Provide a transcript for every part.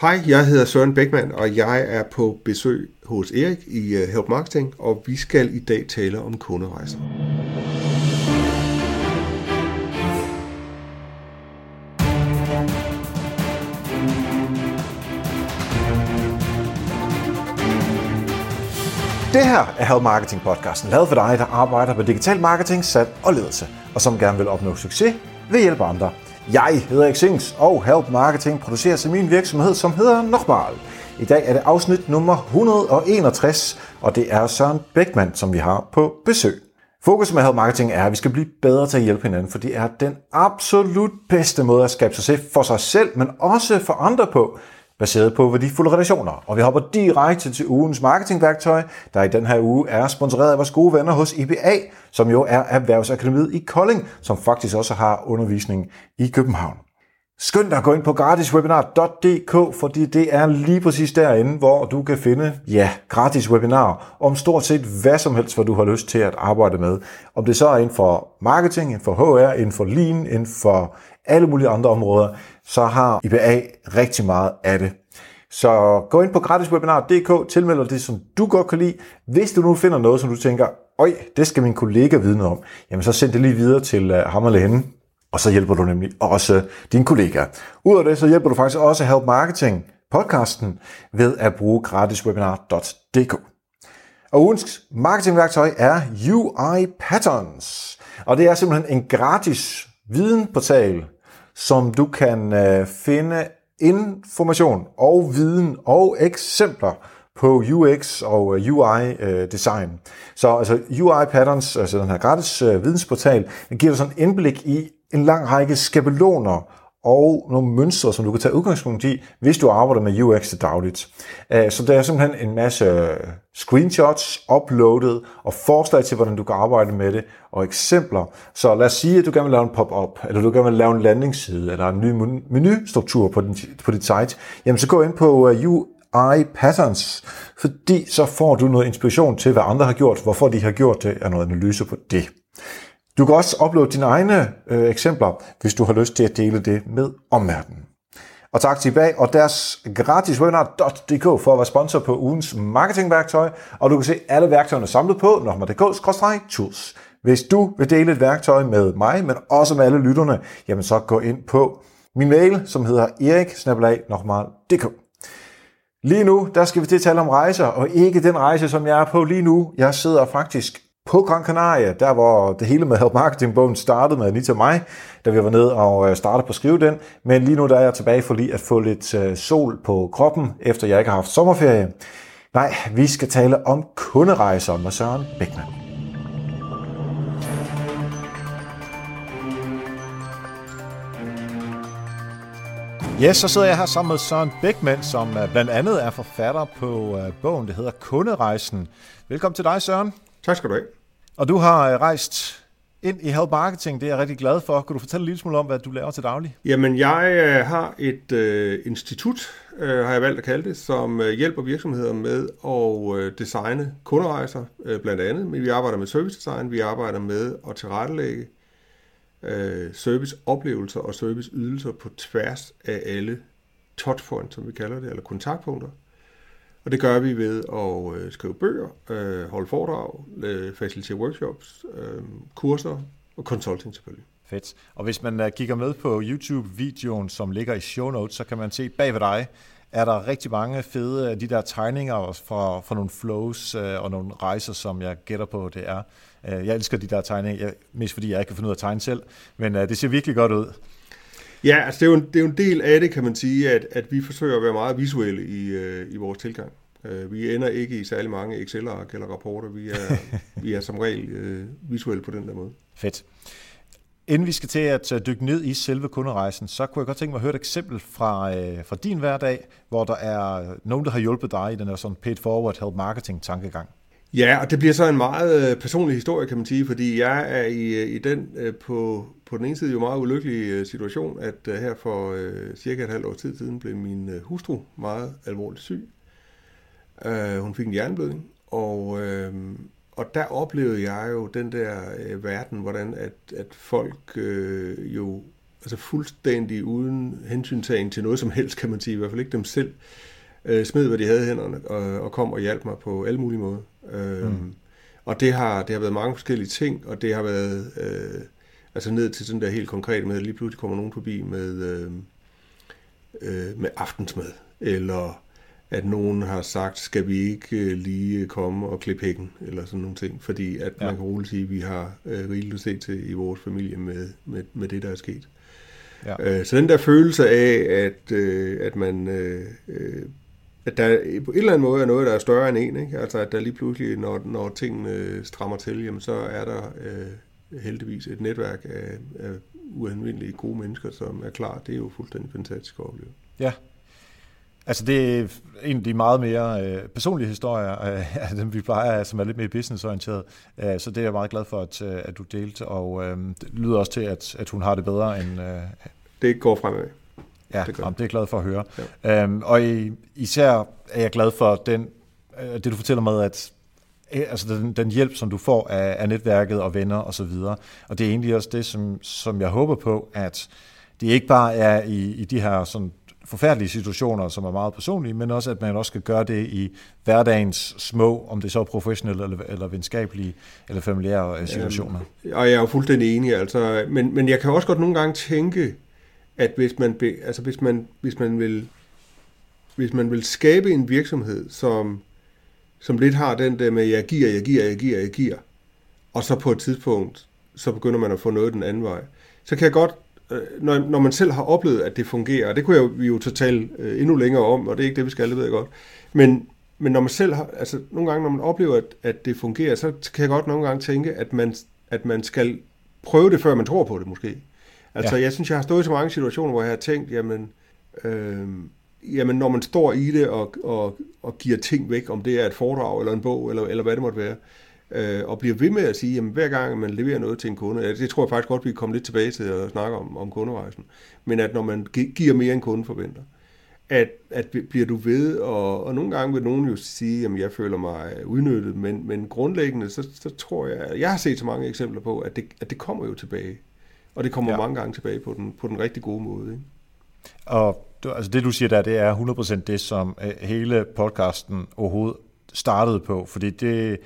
Hej, jeg hedder Søren Bækman, og jeg er på besøg hos Erik i øh, Help Marketing, og vi skal i dag tale om kunderejser. Det her er Help Marketing podcasten, lavet for dig, der arbejder med digital marketing, salg og ledelse, og som gerne vil opnå succes ved hjælp af andre. Jeg hedder Xings, og Help Marketing producerer til min virksomhed, som hedder Nochmal. I dag er det afsnit nummer 161, og det er Søren Bækman, som vi har på besøg. Fokus med Help Marketing er, at vi skal blive bedre til at hjælpe hinanden, for det er den absolut bedste måde at skabe succes for sig selv, men også for andre på, baseret på værdifulde relationer. Og vi hopper direkte til ugens marketingværktøj, der i den her uge er sponsoreret af vores gode venner hos IBA, som jo er Erhvervsakademiet i Kolding, som faktisk også har undervisning i København. Skynd dig at gå ind på gratiswebinar.dk, fordi det er lige præcis derinde, hvor du kan finde ja, gratis webinar om stort set hvad som helst, hvad du har lyst til at arbejde med. Om det så er inden for marketing, inden for HR, inden for lean, inden for alle mulige andre områder, så har IBA rigtig meget af det. Så gå ind på gratiswebinar.dk, tilmeld dig det, som du godt kan lide. Hvis du nu finder noget, som du tænker, øj, det skal min kollega vide noget om, jamen så send det lige videre til øh, ham eller hende, og så hjælper du nemlig også din kollega. Udover det, så hjælper du faktisk også Help Marketing podcasten ved at bruge gratiswebinar.dk. Og ugens marketingværktøj er UI Patterns. Og det er simpelthen en gratis videnportal, som du kan øh, finde information og viden og eksempler på UX og øh, UI øh, design. Så altså UI Patterns, altså den her gratis øh, vidensportal, den giver dig sådan en indblik i en lang række skabeloner og nogle mønstre, som du kan tage udgangspunkt i, hvis du arbejder med UX til dagligt. Øh, så der er simpelthen en masse øh, screenshots uploadet og forslag til, hvordan du kan arbejde med det, og eksempler. Så lad os sige, at du gerne vil lave en pop-up, eller du gerne vil lave en landingsside, eller en ny menustruktur på, din, på dit site. Jamen så gå ind på øh, UI Patterns, fordi så får du noget inspiration til, hvad andre har gjort, hvorfor de har gjort det, og noget analyse på det. Du kan også uploade dine egne øh, eksempler, hvis du har lyst til at dele det med omverdenen. Og tak til bag og deres gratis webinar.dk for at være sponsor på ugens marketingværktøj, og du kan se alle værktøjerne samlet på nokma.dk-tools. Hvis du vil dele et værktøj med mig, men også med alle lytterne, jamen så gå ind på min mail, som hedder erik Lige nu, der skal vi til at tale om rejser, og ikke den rejse, som jeg er på lige nu. Jeg sidder faktisk på Gran Canaria, der hvor det hele med Help Marketing-bogen startede med Anita og mig, da vi var nede og øh, startede på at skrive den. Men lige nu der er jeg tilbage for lige at få lidt øh, sol på kroppen, efter jeg ikke har haft sommerferie. Nej, vi skal tale om kunderejser med Søren Bækman. Ja, yes, så sidder jeg her sammen med Søren Bækman, som øh, blandt andet er forfatter på bogen, der hedder Kunderejsen. Velkommen til dig, Søren. Tak skal du have. Og du har øh, rejst ind i Help Marketing, det er jeg rigtig glad for. Kan du fortælle lidt smule om, hvad du laver til daglig? Jamen, jeg øh, har et øh, institut, øh, har jeg valgt at kalde det, som øh, hjælper virksomheder med at øh, designe kunderejser, øh, blandt andet. Men vi arbejder med service design, vi arbejder med at tilrettelægge øh, serviceoplevelser og serviceydelser på tværs af alle touchpoints, som vi kalder det, eller kontaktpunkter. Og det gør vi ved at øh, skrive bøger, øh, holde foredrag, øh, facilitere workshops, øh, kurser og consulting selvfølgelig. Fedt. Og hvis man uh, kigger med på YouTube-videoen, som ligger i show notes, så kan man se bag ved dig, er der rigtig mange fede af de der tegninger fra, fra nogle flows øh, og nogle rejser, som jeg gætter på, det er. Jeg elsker de der tegninger, jeg, mest fordi jeg ikke kan finde ud af at tegne selv, men det ser virkelig godt ud. Ja, altså det er, jo en, det er jo en del af det, kan man sige, at, at vi forsøger at være meget visuelle i, øh, i vores tilgang. Øh, vi ender ikke i særlig mange Excel-ark eller rapporter. Vi er, vi er som regel øh, visuelle på den der måde. Fedt. Inden vi skal til at øh, dykke ned i selve kunderejsen, så kunne jeg godt tænke mig at høre et eksempel fra, øh, fra din hverdag, hvor der er nogen, der har hjulpet dig i den her sådan paid forward help marketing tankegang. Ja, og det bliver så en meget øh, personlig historie, kan man sige, fordi jeg er i, øh, i den øh, på, på den ene side jo meget ulykkelig situation, at her for cirka et halvt år tid siden blev min hustru meget alvorligt syg. Uh, hun fik en hjerneblødning, og, uh, og der oplevede jeg jo den der verden, hvordan at, at folk jo altså fuldstændig uden hensyntagen til noget som helst, kan man sige, i hvert fald ikke dem selv, øh, smed, hvad de havde i hænderne, og, og kom og hjalp mig på alle mulige måder. Øh, mm. Og det har, det har været mange forskellige ting, og det har været øh, altså ned til sådan der helt konkret med, at lige pludselig kommer nogen forbi med, øh, øh, med aftensmad, eller at nogen har sagt, skal vi ikke øh, lige komme og klippe hækken, eller sådan nogle ting, fordi at ja. man kan roligt sige, at vi har øh, rigeligt at se til i vores familie med, med, med det, der er sket. Ja. Øh, så den der følelse af, at, øh, at man øh, øh at der på en eller anden måde er noget, der er større end en. Ikke? Altså at der lige pludselig, når, når tingene strammer til, jamen, så er der øh, heldigvis et netværk af, af uanvendelige gode mennesker, som er klar. Det er jo fuldstændig fantastisk at opleve. Ja, Altså det er en af de meget mere øh, personlige historier øh, dem, vi plejer, som er lidt mere businessorienteret. Øh, så det er jeg meget glad for, at, øh, at du delte, og øh, det lyder også til, at, at hun har det bedre end... Øh, det går fremad. Ja, det, jamen, det er jeg glad for at høre. Ja. Øhm, og især er jeg glad for den, øh, det, du fortæller med, at øh, altså den, den hjælp, som du får af, af netværket og venner osv. Og, så og det er egentlig også det, som, som jeg håber på, at det ikke bare er i, i de her sådan forfærdelige situationer, som er meget personlige, men også at man også skal gøre det i hverdagens små, om det så er professionelle eller, eller venskabelige eller familiære øh, situationer. Jamen, og jeg er jo fuldstændig enig, altså, men, men jeg kan også godt nogle gange tænke, at hvis man, be, altså hvis man, hvis man vil hvis man vil skabe en virksomhed, som, som lidt har den der med, jeg giver, jeg giver, jeg giver, jeg giver, og så på et tidspunkt, så begynder man at få noget den anden vej, så kan jeg godt, øh, når, når man selv har oplevet, at det fungerer, og det kunne jeg, vi jo tale øh, endnu længere om, og det er ikke det, vi skal, det ved jeg godt, men, men når man selv har, altså nogle gange, når man oplever, at, at det fungerer, så kan jeg godt nogle gange tænke, at man, at man skal prøve det, før man tror på det måske. Altså, ja. jeg synes, jeg har stået i så mange situationer, hvor jeg har tænkt, jamen, øh, jamen når man står i det og, og, og giver ting væk, om det er et foredrag eller en bog, eller, eller hvad det måtte være, øh, og bliver ved med at sige, jamen hver gang man leverer noget til en kunde, det tror jeg faktisk godt, vi kommer lidt tilbage til at snakke om, om kunderejsen, men at når man giver mere end kunden forventer, at, at bliver du ved, og, og nogle gange vil nogen jo sige, at jeg føler mig udnyttet, men, men grundlæggende, så, så tror jeg, jeg har set så mange eksempler på, at det, at det kommer jo tilbage. Og det kommer ja. mange gange tilbage på den, på den rigtig gode måde. Ikke? Og altså det, du siger der, det er 100% det, som øh, hele podcasten overhovedet startede på. Fordi det,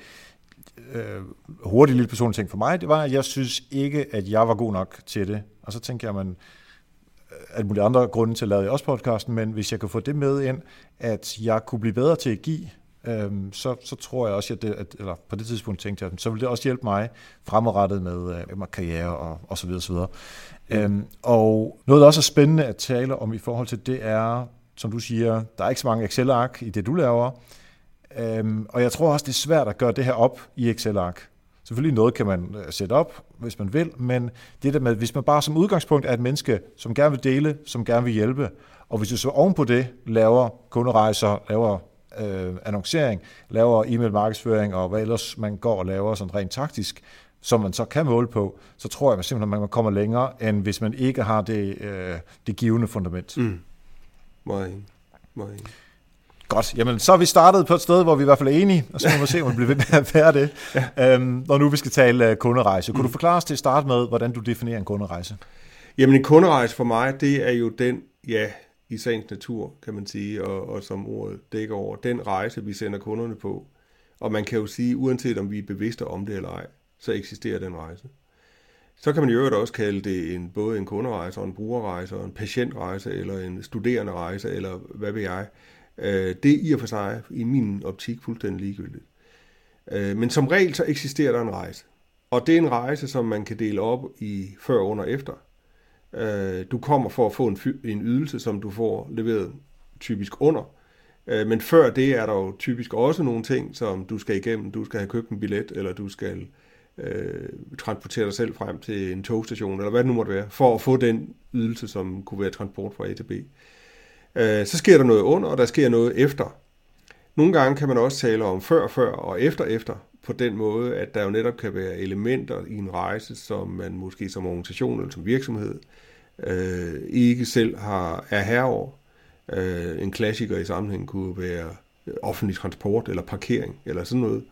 øh, hurtigt lille personlig ting for mig, det var, at jeg synes ikke, at jeg var god nok til det. Og så tænker jeg, man, at mulige andre grunde til at lave også podcasten, men hvis jeg kan få det med ind, at jeg kunne blive bedre til at give, øhm, så, så tror jeg også, at, det, at eller på det tidspunkt tænkte jeg, så vil det også hjælpe mig fremadrettet med, øh, med karriere og, og så videre, så videre. Mm. Øhm, og noget, der også er spændende at tale om i forhold til det er, som du siger, der er ikke så mange Excel-ark i det, du laver, øhm, og jeg tror også, det er svært at gøre det her op i Excel-ark. Selvfølgelig noget kan man øh, sætte op, hvis man vil, men det der med, hvis man bare som udgangspunkt er et menneske, som gerne vil dele, som gerne vil hjælpe, og hvis du så ovenpå det laver kunderejser, laver øh, annoncering, laver e-mail markedsføring og hvad ellers man går og laver sådan rent taktisk, som man så kan måle på, så tror jeg at simpelthen, at man kommer længere, end hvis man ikke har det, øh, det givende fundament. Mm. Meget enig. Meget enig. Godt, jamen så er vi startet på et sted, hvor vi i hvert fald er enige, og så må vi se, om vi bliver ved med at være det. Ja. Øhm, når nu vi skal tale uh, kunderejse. Kunne mm. du forklare os til at starte med, hvordan du definerer en kunderejse? Jamen en kunderejse for mig, det er jo den, ja, i sagens natur, kan man sige, og, og som ordet dækker over, den rejse, vi sender kunderne på. Og man kan jo sige, uanset om vi er bevidste om det eller ej, så eksisterer den rejse. Så kan man jo også kalde det en, både en kunderejse, og en brugerrejse, og en patientrejse, eller en studerende rejse, eller hvad ved jeg. Øh, det er i og for sig, i min optik, fuldstændig ligegyldigt. Øh, men som regel, så eksisterer der en rejse. Og det er en rejse, som man kan dele op i før, under og efter. Øh, du kommer for at få en, en ydelse, som du får leveret typisk under. Øh, men før det er der jo typisk også nogle ting, som du skal igennem. Du skal have købt en billet, eller du skal øh, transportere dig selv frem til en togstation, eller hvad det nu måtte være, for at få den ydelse, som kunne være transport fra A til B. Øh, så sker der noget under, og der sker noget efter. Nogle gange kan man også tale om før, før og efter, efter, på den måde, at der jo netop kan være elementer i en rejse, som man måske som organisation eller som virksomhed øh, ikke selv har, er herover. Øh, en klassiker i sammenhæng kunne være offentlig transport eller parkering eller sådan noget,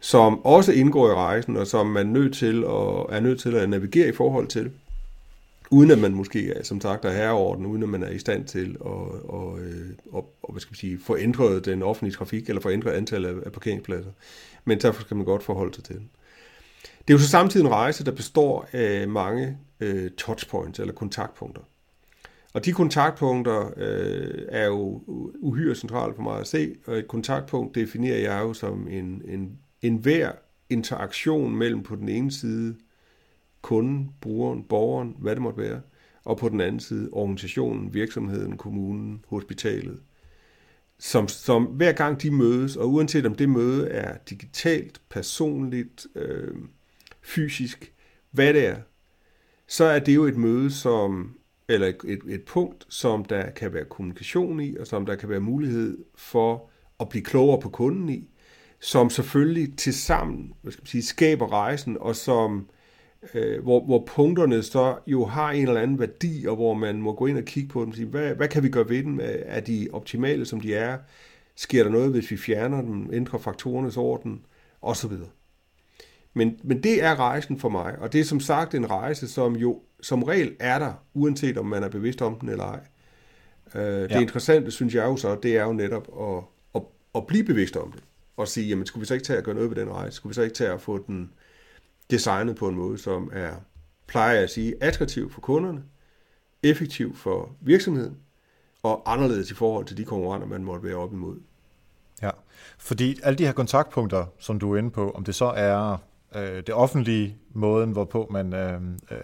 som også indgår i rejsen, og som man nødt til at, er nødt til at navigere i forhold til uden at man måske, som sagt, er herreorden, uden at man er i stand til at, og, øh, og, og, hvad skal vi sige, få ændret den offentlige trafik, eller få ændret antallet af, af parkeringspladser. Men derfor skal man godt forholde sig til den. Det er jo så samtidig en rejse, der består af mange øh, touchpoints, eller kontaktpunkter. Og de kontaktpunkter øh, er jo uhyre centrale for mig at se, og et kontaktpunkt definerer jeg jo som en, en, en hver interaktion mellem på den ene side kunden, brugeren, borgeren, hvad det måtte være, og på den anden side organisationen, virksomheden, kommunen, hospitalet. Som, som hver gang de mødes, og uanset om det møde er digitalt, personligt, øh, fysisk, hvad det er, så er det jo et møde, som eller et, et, punkt, som der kan være kommunikation i, og som der kan være mulighed for at blive klogere på kunden i, som selvfølgelig til sammen hvad skal man sige, skaber rejsen, og som øh, hvor, hvor punkterne så jo har en eller anden værdi, og hvor man må gå ind og kigge på dem og sige, hvad, hvad kan vi gøre ved dem? Er de optimale, som de er? Sker der noget, hvis vi fjerner dem, ændrer faktorernes orden, og så videre. Men, men det er rejsen for mig, og det er som sagt en rejse, som jo som regel er der, uanset om man er bevidst om den eller ej. Øh, det ja. interessante, synes jeg jo så, det er jo netop at, at, at blive bevidst om det, og sige, jamen skulle vi så ikke tage at gøre noget ved den rejse? Skulle vi så ikke tage at få den designet på en måde, som er, plejer jeg at sige, attraktiv for kunderne, effektiv for virksomheden, og anderledes i forhold til de konkurrenter, man måtte være op imod. Ja, fordi alle de her kontaktpunkter, som du er inde på, om det så er øh, det offentlige måden, hvorpå man øh, øh,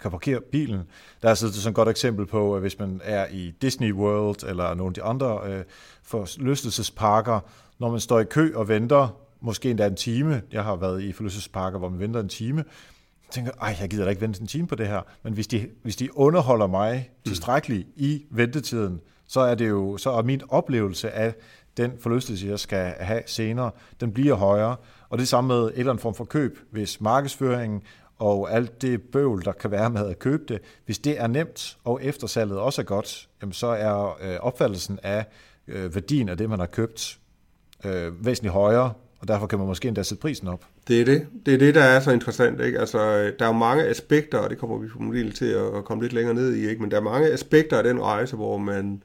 kan parkere bilen. Der er så sådan et godt eksempel på, at hvis man er i Disney World eller nogle af de andre øh, forlystelsesparker, når man står i kø og venter, måske endda en time, jeg har været i forlystelsesparker, hvor man venter en time, jeg tænker, ej, jeg gider da ikke vente en time på det her. Men hvis de, hvis de underholder mig tilstrækkeligt mm. i ventetiden, så er det jo, så er min oplevelse af den forlystelse, jeg skal have senere, den bliver højere. Og det samme med et eller andet form for køb, hvis markedsføringen og alt det bøvl, der kan være med at købe det, hvis det er nemt, og eftersalget også er godt, jamen så er øh, opfattelsen af øh, værdien af det, man har købt, øh, væsentligt højere, og derfor kan man måske endda sætte prisen op. Det er det. Det er det, der er så interessant. Ikke? Altså, øh, der er jo mange aspekter, og det kommer vi formodentlig til at komme lidt længere ned i, ikke? men der er mange aspekter af den rejse, hvor man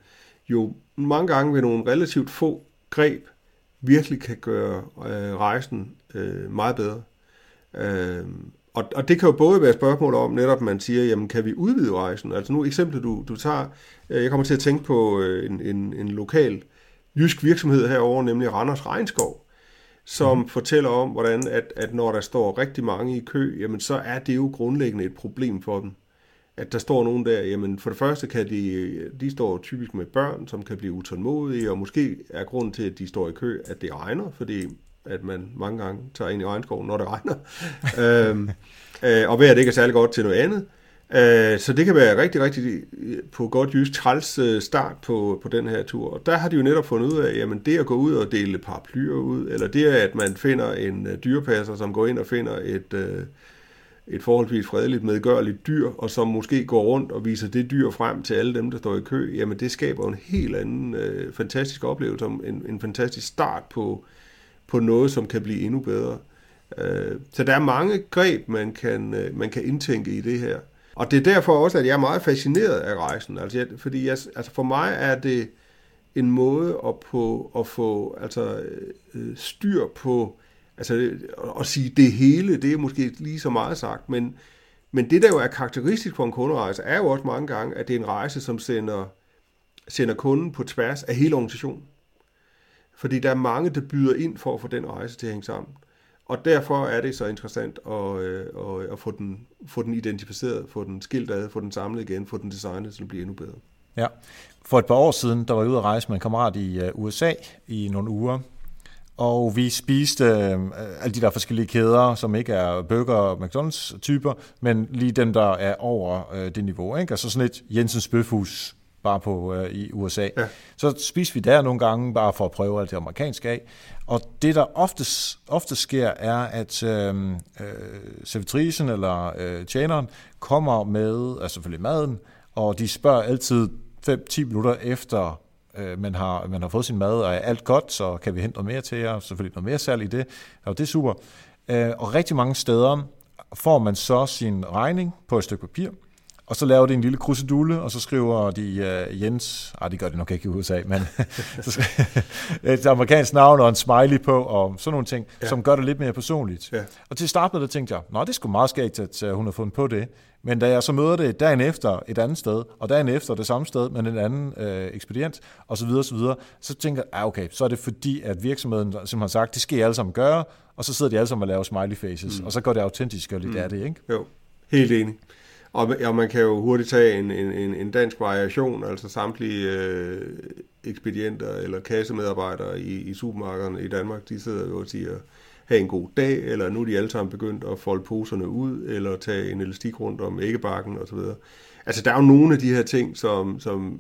jo mange gange ved nogle relativt få greb virkelig kan gøre øh, rejsen øh, meget bedre. Øh, og, og det kan jo både være spørgsmål om netop, man siger, jamen kan vi udvide rejsen? Altså nu eksemplet, du, du tager, øh, jeg kommer til at tænke på øh, en, en, en lokal jysk virksomhed herover, nemlig Randers Regnskov, som mm. fortæller om, hvordan at, at når der står rigtig mange i kø, jamen så er det jo grundlæggende et problem for dem at der står nogen der, jamen for det første kan de, de står typisk med børn, som kan blive utålmodige, og måske er grunden til, at de står i kø, at det regner, fordi at man mange gange tager ind i regnskoven, når det regner. øhm, øh, og vejret ikke er særlig godt til noget andet. Øh, så det kan være rigtig, rigtig øh, på godt jysk træls øh, start på, på den her tur. Og der har de jo netop fundet ud af, jamen det at gå ud og dele paraplyer ud, eller det at man finder en øh, dyrepasser, som går ind og finder et, et forholdsvis fredeligt, medgørligt dyr, og som måske går rundt og viser det dyr frem til alle dem, der står i kø, jamen det skaber en helt anden øh, fantastisk oplevelse, en, en fantastisk start på, på noget, som kan blive endnu bedre. Øh, så der er mange greb, man kan, øh, man kan indtænke i det her. Og det er derfor også, at jeg er meget fascineret af rejsen. Altså, jeg, fordi jeg, altså for mig er det en måde at, på, at få altså, øh, styr på Altså øh, at sige det hele, det er måske lige så meget sagt, men, men det der jo er karakteristisk for en kunderejse, er jo også mange gange, at det er en rejse, som sender, sender kunden på tværs af hele organisationen. Fordi der er mange, der byder ind for at få den rejse til at hænge sammen. Og derfor er det så interessant at, øh, at, at få, den, få den identificeret, få den skilt ad, få den samlet igen, få den designet, så den bliver endnu bedre. Ja. For et par år siden, der var jeg ude at rejse med en kammerat i øh, USA i nogle uger, og vi spiste øh, alle de der forskellige kæder, som ikke er burger og McDonald's typer, men lige dem, der er over øh, det niveau. Ikke? Altså sådan et Jensens Bøfhus bare på øh, i USA. Ja. Så spiser vi der nogle gange, bare for at prøve alt det amerikanske af. Og det, der ofte, ofte sker, er, at øhm, øh, servitrisen eller øh, tjeneren kommer med, altså selvfølgelig maden, og de spørger altid 5-10 minutter efter øh, man, har, man har fået sin mad, og er alt godt, så kan vi hente noget mere til jer, selvfølgelig noget mere salg i det, og det er super. Øh, og rigtig mange steder får man så sin regning på et stykke papir, og så laver de en lille krusedulle, og så skriver de uh, Jens, ah, det gør de nok ikke i USA, men så et amerikansk navn og en smiley på, og sådan nogle ting, ja. som gør det lidt mere personligt. Ja. Og til start med det tænkte jeg, nå, det skulle meget skægt, at uh, hun har fundet på det. Men da jeg så møder det dagen efter et andet sted, og dagen efter det samme sted, men en anden øh, ekspedient, og så videre, så videre, så tænker jeg, ah, okay, så er det fordi, at virksomheden som har sagt, det skal I alle sammen gøre, og så sidder de alle sammen og laver smiley faces, mm. og så går det autentisk og lidt mm. af det, ikke? Jo, helt enig. Og og man kan jo hurtigt tage en, en, en dansk variation, altså samtlige øh, ekspedienter eller kassemedarbejdere i, i supermarkederne i Danmark, de sidder jo og siger, have en god dag, eller nu er de alle sammen begyndt at folde poserne ud, eller tage en elastik rundt om æggebakken osv. Altså der er jo nogle af de her ting, som, som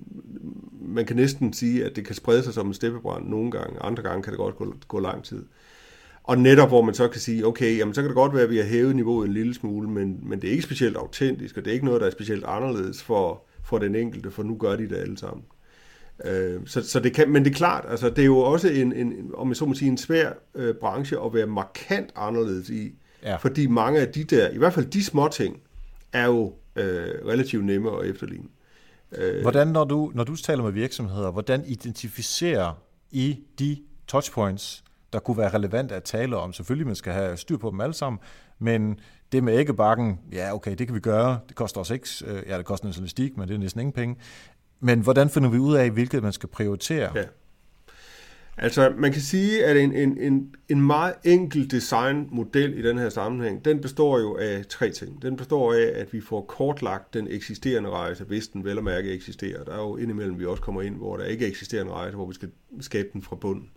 man kan næsten sige, at det kan sprede sig som en steppebrand nogle gange, andre gange kan det godt gå, gå lang tid. Og netop hvor man så kan sige, okay, jamen så kan det godt være, at vi har hævet niveauet en lille smule, men, men det er ikke specielt autentisk, og det er ikke noget, der er specielt anderledes for, for den enkelte, for nu gør de det alle sammen. Øh, så, så det kan, men det er klart, altså det er jo også en, en om jeg så må sige, en svær øh, branche at være markant anderledes i, ja. fordi mange af de der, i hvert fald de små ting, er jo øh, relativt nemme at efterligne. Øh, hvordan, når du, når du taler med virksomheder, hvordan identificerer I de touchpoints, der kunne være relevant at tale om. Selvfølgelig, man skal have styr på dem alle sammen, men det med æggebakken, ja okay, det kan vi gøre. Det koster os ikke, øh, ja det koster en journalistik, men det er næsten ingen penge. Men hvordan finder vi ud af, hvilket man skal prioritere? Ja. Altså, man kan sige, at en, en, en, en meget enkel designmodel i den her sammenhæng, den består jo af tre ting. Den består af, at vi får kortlagt den eksisterende rejse, hvis den vel og mærke eksisterer. Der er jo indimellem, vi også kommer ind, hvor der ikke eksisterer en rejse, hvor vi skal skabe den fra bunden.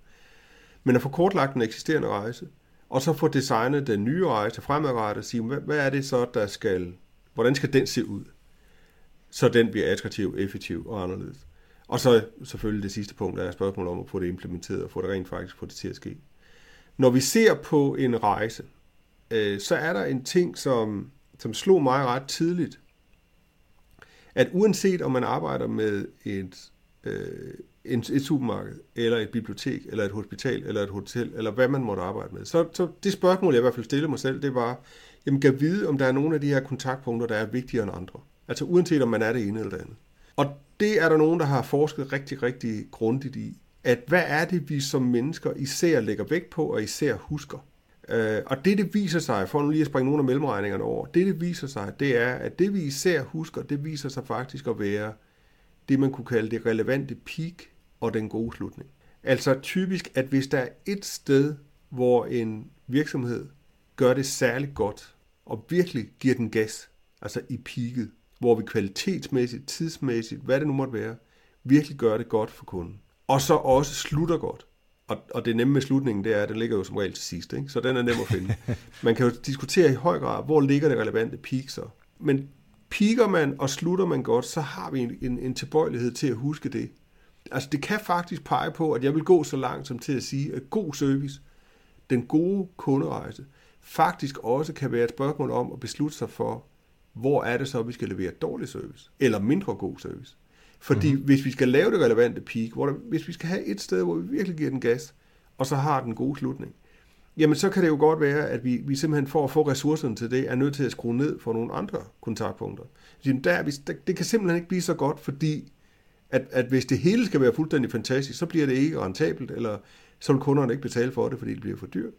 Men at få kortlagt den eksisterende rejse, og så få designet den nye rejse fremadrettet, og sige, hvad, hvad er det så, der skal, hvordan skal den se ud? Så den bliver attraktiv, effektiv og anderledes. Og så selvfølgelig det sidste punkt er spørgsmålet om at få det implementeret og få det rent faktisk få det til at ske. Når vi ser på en rejse, øh, så er der en ting, som, som slog mig ret tidligt, at uanset om man arbejder med et, øh, en, et supermarked, eller et bibliotek, eller et hospital, eller et hotel, eller hvad man måtte arbejde med. Så, så det spørgsmål, jeg i hvert fald stillede mig selv, det var, jamen kan vide, om der er nogle af de her kontaktpunkter, der er vigtigere end andre. Altså uanset om man er det ene eller det andet. Og det er der nogen, der har forsket rigtig, rigtig grundigt i. At hvad er det, vi som mennesker især lægger vægt på, og især husker? Øh, og det, det viser sig, for nu lige at springe nogle af mellemregningerne over, det, det viser sig, det er, at det, vi især husker, det viser sig faktisk at være det, man kunne kalde det relevante peak og den gode slutning. Altså typisk, at hvis der er et sted, hvor en virksomhed gør det særligt godt, og virkelig giver den gas, altså i peaket, hvor vi kvalitetsmæssigt, tidsmæssigt, hvad det nu måtte være, virkelig gør det godt for kunden. Og så også slutter godt. Og, og det nemme med slutningen, det er, at den ligger jo som regel til sidst, ikke? så den er nem at finde. Man kan jo diskutere i høj grad, hvor ligger det relevante peak så. Men piker man og slutter man godt, så har vi en, en, en tilbøjelighed til at huske det. Altså det kan faktisk pege på, at jeg vil gå så langt som til at sige, at god service, den gode kunderejse, faktisk også kan være et spørgsmål om at beslutte sig for, hvor er det så, at vi skal levere dårlig service, eller mindre god service. Fordi mm-hmm. hvis vi skal lave det relevante peak, hvor der, hvis vi skal have et sted, hvor vi virkelig giver den gas, og så har den gode slutning, jamen så kan det jo godt være, at vi, vi simpelthen for at få ressourcerne til det, er nødt til at skrue ned for nogle andre kontaktpunkter. Der, det kan simpelthen ikke blive så godt, fordi at, at hvis det hele skal være fuldstændig fantastisk, så bliver det ikke rentabelt, eller så vil kunderne ikke betale for det, fordi det bliver for dyrt.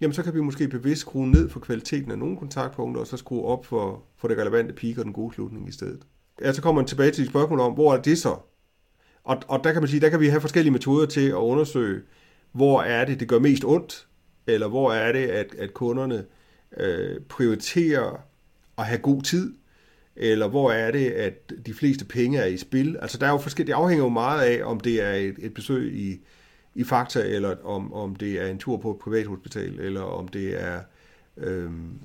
Jamen så kan vi måske bevidst skrue ned for kvaliteten af nogle kontaktpunkter, og så skrue op for, for det relevante peak og den gode slutning i stedet. Ja, så kommer man tilbage til spørgsmål om, hvor er det så? Og, og der kan man sige, der kan vi have forskellige metoder til at undersøge, hvor er det, det gør mest ondt, eller hvor er det, at, at kunderne øh, prioriterer at have god tid, eller hvor er det, at de fleste penge er i spil. Altså der er jo forskellige, det afhænger jo meget af, om det er et, et besøg i, i Fakta, eller om, om det er en tur på et privathospital, eller om det er øhm,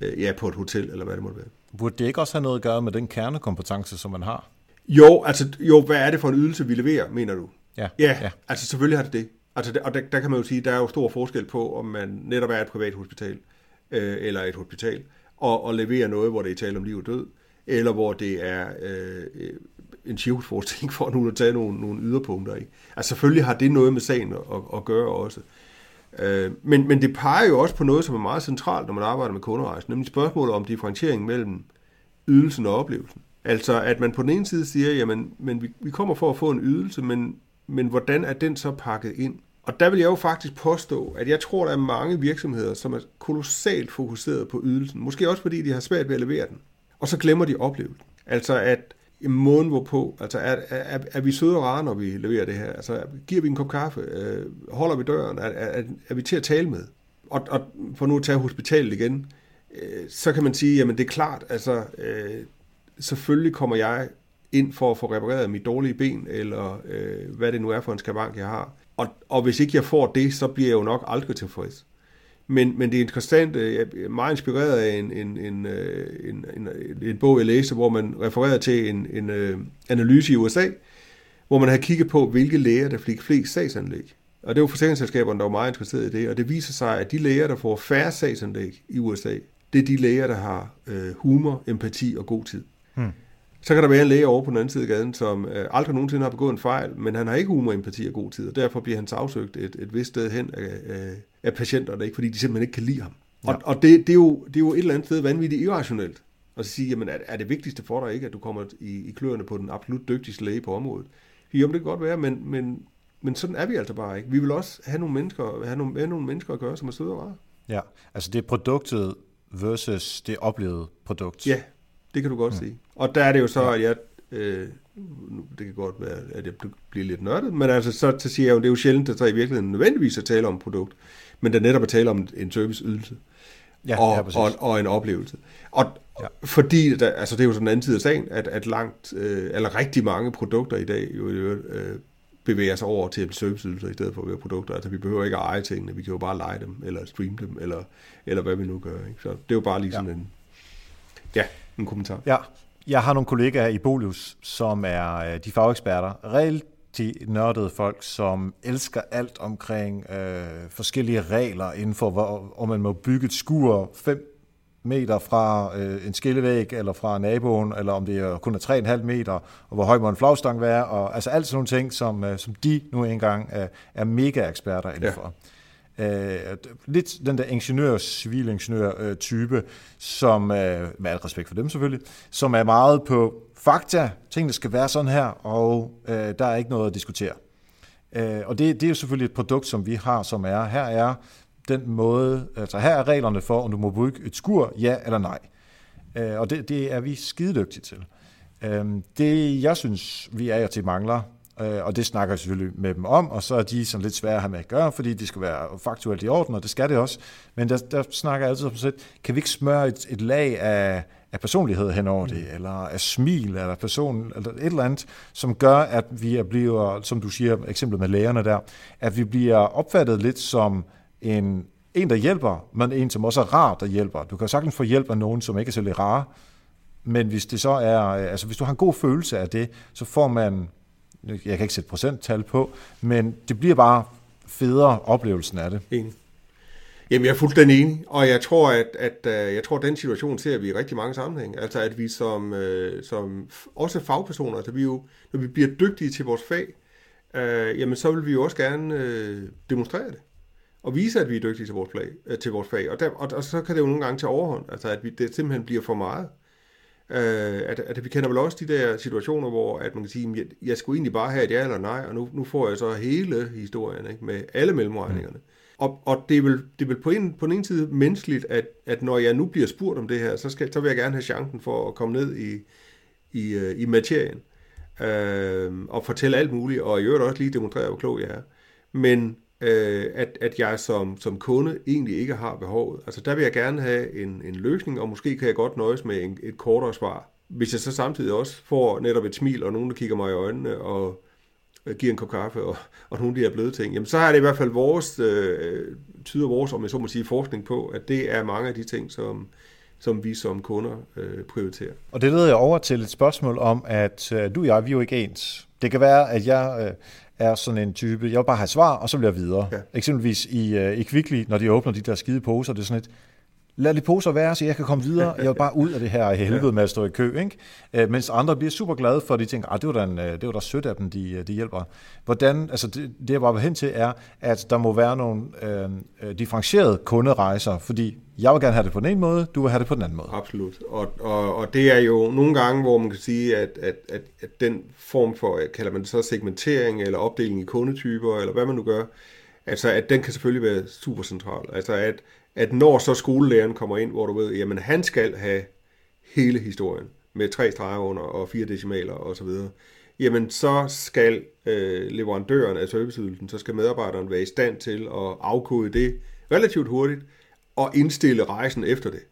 ja, på et hotel, eller hvad det måtte være. Burde det ikke også have noget at gøre med den kernekompetence, som man har? Jo, altså, jo, hvad er det for en ydelse, vi leverer, mener du? Ja. Ja, ja. altså selvfølgelig har det det. Altså, og der, der kan man jo sige, der er jo stor forskel på, om man netop er et privathospital, øh, eller et hospital, og, og leverer noget, hvor det er tale om liv og død, eller hvor det er øh, øh en cirkusforestilling for nu at tage nogle, nogle yderpunkter. Ikke? Altså selvfølgelig har det noget med sagen at, at gøre også. Øh, men, men det peger jo også på noget, som er meget centralt, når man arbejder med kunderejsen, nemlig spørgsmålet om differentiering mellem ydelsen og oplevelsen. Altså at man på den ene side siger, jamen men vi, vi kommer for at få en ydelse, men, men hvordan er den så pakket ind? Og der vil jeg jo faktisk påstå, at jeg tror, der er mange virksomheder, som er kolossalt fokuseret på ydelsen. Måske også fordi de har svært ved at levere den. Og så glemmer de oplevelsen. Altså at måden hvorpå, altså er, er, er vi søde og rare, når vi leverer det her? Altså giver vi en kop kaffe? Øh, holder vi døren? Er, er, er vi til at tale med? Og, og for nu at tage hospitalet igen, øh, så kan man sige, jamen det er klart, altså øh, selvfølgelig kommer jeg ind for at få repareret mit dårlige ben, eller øh, hvad det nu er for en skavank, jeg har. Og, og hvis ikke jeg får det, så bliver jeg jo nok aldrig tilfreds. Men, men det er interessant, øh, jeg er meget inspireret af en, en, en, en, en, en, en bog, jeg læste, hvor man refererer til en, en øh, analyse i USA, hvor man har kigget på, hvilke læger, der fik flest sagsanlæg. Og det var forsikringsselskaberne, der var meget interesseret i det, og det viser sig, at de læger, der får færre sagsanlæg i USA, det er de læger, der har øh, humor, empati og god tid. Hmm. Så kan der være en læge over på den anden side af gaden, som øh, aldrig nogensinde har begået en fejl, men han har ikke humor, empati og god tid, og derfor bliver han sagsøgt et, et vist sted hen af, af, af patienterne, ikke? fordi de simpelthen ikke kan lide ham. Ja. Og, og det, det, er jo, det er jo et eller andet sted vanvittigt irrationelt at sige, jamen er, er det vigtigste for dig ikke, at du kommer i, i kløerne på den absolut dygtigste læge på området? Jo, det kan godt være, men, men, men sådan er vi altså bare ikke. Vi vil også have nogle mennesker, have nogle, have nogle mennesker at gøre, som er søde og rare. Ja, altså det er produktet versus det oplevede produkt. Ja, det kan du godt mm. sige. Og der er det jo så, at jeg... Øh, det kan godt være, at jeg bliver lidt nørdet, men altså så, så siger jeg jo, det er jo sjældent, at der i virkeligheden nødvendigvis at tale om et produkt, men der netop at tale om en serviceydelse. Ja, og, ja, og, og en oplevelse. Og ja. fordi, der, altså det er jo sådan en anden tid af sagen, at, at langt, øh, eller rigtig mange produkter i dag jo øh, bevæger sig over til at blive serviceydelser i stedet for at være produkter. Altså vi behøver ikke at eje tingene, vi kan jo bare lege dem, eller streame dem, eller, eller hvad vi nu gør. Ikke? Så det er jo bare lige sådan ja. en, ja, en kommentar. Ja, jeg har nogle kollegaer i Bolius, som er øh, de fageksperter, rigtig nørdede folk, som elsker alt omkring øh, forskellige regler inden for, hvor, om man må bygge et skur 5 meter fra øh, en skillevæg, eller fra naboen, eller om det er kun er 3,5 meter, og hvor høj må en flagstang være, og altså alt sådan nogle ting, som, øh, som de nu engang er, er mega eksperter indenfor. Ja. Øh, lidt den der ingeniør, civilingeniør øh, type, som, øh, med al respekt for dem selvfølgelig, som er meget på fakta, tingene skal være sådan her, og øh, der er ikke noget at diskutere. Øh, og det, det er jo selvfølgelig et produkt, som vi har, som er, her er den måde, altså her er reglerne for, om du må bygge et skur, ja eller nej. Øh, og det, det er vi skidedygtige til. Øh, det, jeg synes, vi er til mangler, Øh, og det snakker jeg selvfølgelig med dem om, og så er de sådan lidt svære at have med at gøre, fordi de skal være faktuelt i orden, og det skal det også. Men der, der snakker jeg altid om sig kan vi ikke smøre et, et lag af, af personlighed henover det, mm. eller af smil, eller person, eller et eller andet, som gør, at vi bliver, som du siger, eksemplet med lægerne der, at vi bliver opfattet lidt som en, en, der hjælper, men en, som også er rar, der hjælper. Du kan sagtens få hjælp af nogen, som ikke er så lidt rare, men hvis det så er, altså hvis du har en god følelse af det, så får man jeg kan ikke sætte procenttal på, men det bliver bare federe oplevelsen af det. Enig. Jamen, jeg er fuldstændig enig, og jeg tror, at, at, øh, jeg tror, at den situation ser vi i rigtig mange sammenhænge. Altså, at vi som, øh, som også fagpersoner, altså vi jo, når vi bliver dygtige til vores fag, øh, jamen så vil vi jo også gerne øh, demonstrere det og vise, at vi er dygtige til vores, fag, øh, til vores fag. Og, der, og, og så kan det jo nogle gange tage overhånd, altså at vi, det simpelthen bliver for meget. Øh, at, at vi kender vel også de der situationer, hvor at man kan sige, jeg, jeg skulle egentlig bare have et ja eller nej, og nu, nu får jeg så hele historien ikke, med alle mellemregningerne. Mm. Og, og det er vel, det er vel på, en, på den ene side menneskeligt, at, at når jeg nu bliver spurgt om det her, så, skal, så vil jeg gerne have chancen for at komme ned i, i, øh, i materien øh, og fortælle alt muligt, og i øvrigt også lige demonstrere, hvor klog jeg er. Men øh, at, at jeg som, som kunde egentlig ikke har behovet. Altså der vil jeg gerne have en, en løsning, og måske kan jeg godt nøjes med en, et kortere svar. Hvis jeg så samtidig også får netop et smil, og nogen, der kigger mig i øjnene, og øh, giver en kop kaffe, og, og nogle af de her bløde ting, jamen så er det i hvert fald vores, øh, tyder vores, om jeg så må sige, forskning på, at det er mange af de ting, som, som vi som kunder øh, prioriterer. Og det leder jeg over til et spørgsmål om, at øh, du og jeg, vi er jo ikke ens. Det kan være, at jeg øh, er sådan en type, jeg vil bare have svar, og så bliver jeg videre. Ja. Eksempelvis i, uh, i Kvickly, når de åbner de der skide poser, det er sådan et, lad de poser være, så jeg kan komme videre. Jeg vil bare ud af det her helvede med at stå i kø. Ikke? Øh, mens andre bliver super glade for, at de tænker, at det var da, en, øh, det var da sødt af dem, de, øh, de hjælper. Hvordan, altså det, det jeg bare vil hen til, er, at der må være nogle øh, differentierede kunderejser, fordi jeg vil gerne have det på den ene måde, du vil have det på den anden måde. Absolut. Og, og, og det er jo nogle gange, hvor man kan sige, at, at, at, at den form for, kalder man det så segmentering, eller opdeling i kundetyper, eller hvad man nu gør, altså at den kan selvfølgelig være super central. Altså at, at når så skolelæreren kommer ind, hvor du ved, jamen han skal have hele historien med tre streger under og fire decimaler og så videre, jamen så skal øh, leverandøren af serviceydelsen, så skal medarbejderen være i stand til at afkode det relativt hurtigt og indstille rejsen efter det,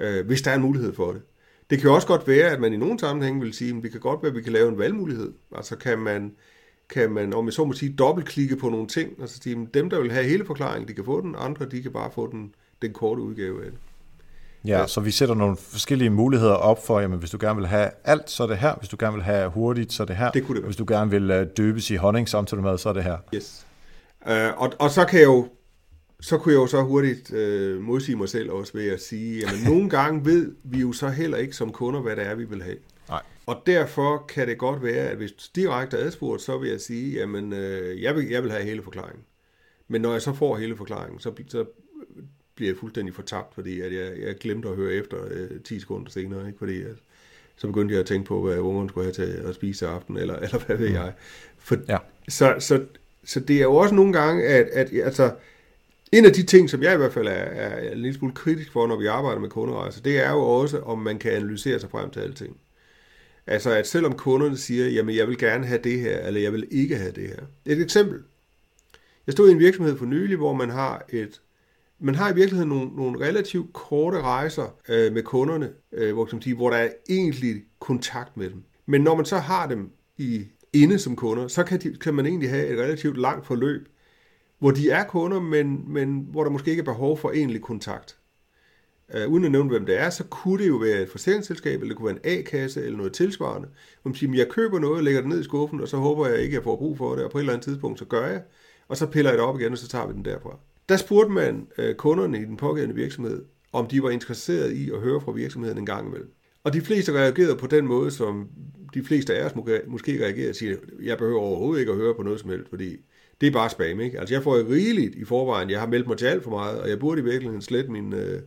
øh, hvis der er en mulighed for det. Det kan jo også godt være, at man i nogle sammenhænge vil sige, at det kan godt være, at vi kan lave en valgmulighed. Altså kan man, kan man om jeg så må sige, dobbeltklikke på nogle ting, altså sige, dem, der vil have hele forklaringen, de kan få den, andre, de kan bare få den den korte udgave af det. Ja, så vi sætter nogle forskellige muligheder op for, jamen hvis du gerne vil have alt, så er det her. Hvis du gerne vil have hurtigt, så er det her. Det kunne det være. Hvis du gerne vil øh, døbes i honning samtidig med, så er det her. Yes. Uh, og, og så kan jeg jo så kunne jeg jo så hurtigt uh, modsige mig selv også ved at sige, at nogle gange ved vi jo så heller ikke som kunder, hvad det er, vi vil have. Nej. Og derfor kan det godt være, at hvis direkte adspurgt, så vil jeg sige, jamen uh, jeg, vil, jeg vil have hele forklaringen. Men når jeg så får hele forklaringen, så, så bliver jeg fuldstændig fortabt, fordi at jeg, jeg glemte at høre efter øh, 10 sekunder senere, ikke? fordi at, så begyndte jeg at tænke på, hvad ungerne skulle have til at spise til aften, eller, eller hvad ved mm. jeg. For, ja. så, så, så det er jo også nogle gange, at, at altså, en af de ting, som jeg i hvert fald er, er en lille smule kritisk for, når vi arbejder med kunderejser, det er jo også, om man kan analysere sig frem til alting. Altså, at selvom kunderne siger, jamen, jeg vil gerne have det her, eller jeg vil ikke have det her. Et eksempel. Jeg stod i en virksomhed for nylig, hvor man har et man har i virkeligheden nogle, nogle relativt korte rejser øh, med kunderne, øh, hvor, som sige, hvor der er egentlig kontakt med dem. Men når man så har dem i inde som kunder, så kan, de, kan man egentlig have et relativt langt forløb, hvor de er kunder, men, men hvor der måske ikke er behov for egentlig kontakt. Øh, uden at nævne, hvem det er, så kunne det jo være et forsikringsselskab, eller det kunne være en A-kasse, eller noget tilsvarende. Hvor man siger, jeg køber noget, lægger det ned i skuffen, og så håber jeg ikke, at jeg får brug for det, og på et eller andet tidspunkt, så gør jeg, og så piller jeg det op igen, og så tager vi den derfra. Der spurgte man øh, kunderne i den pågældende virksomhed, om de var interesseret i at høre fra virksomheden en gang imellem. Og de fleste reagerede på den måde, som de fleste af os måske reagerer og siger, jeg behøver overhovedet ikke at høre på noget som helst, fordi det er bare spam, ikke? Altså jeg får jo rigeligt i forvejen, jeg har meldt mig til alt for meget, og jeg burde i virkeligheden slette min, øh,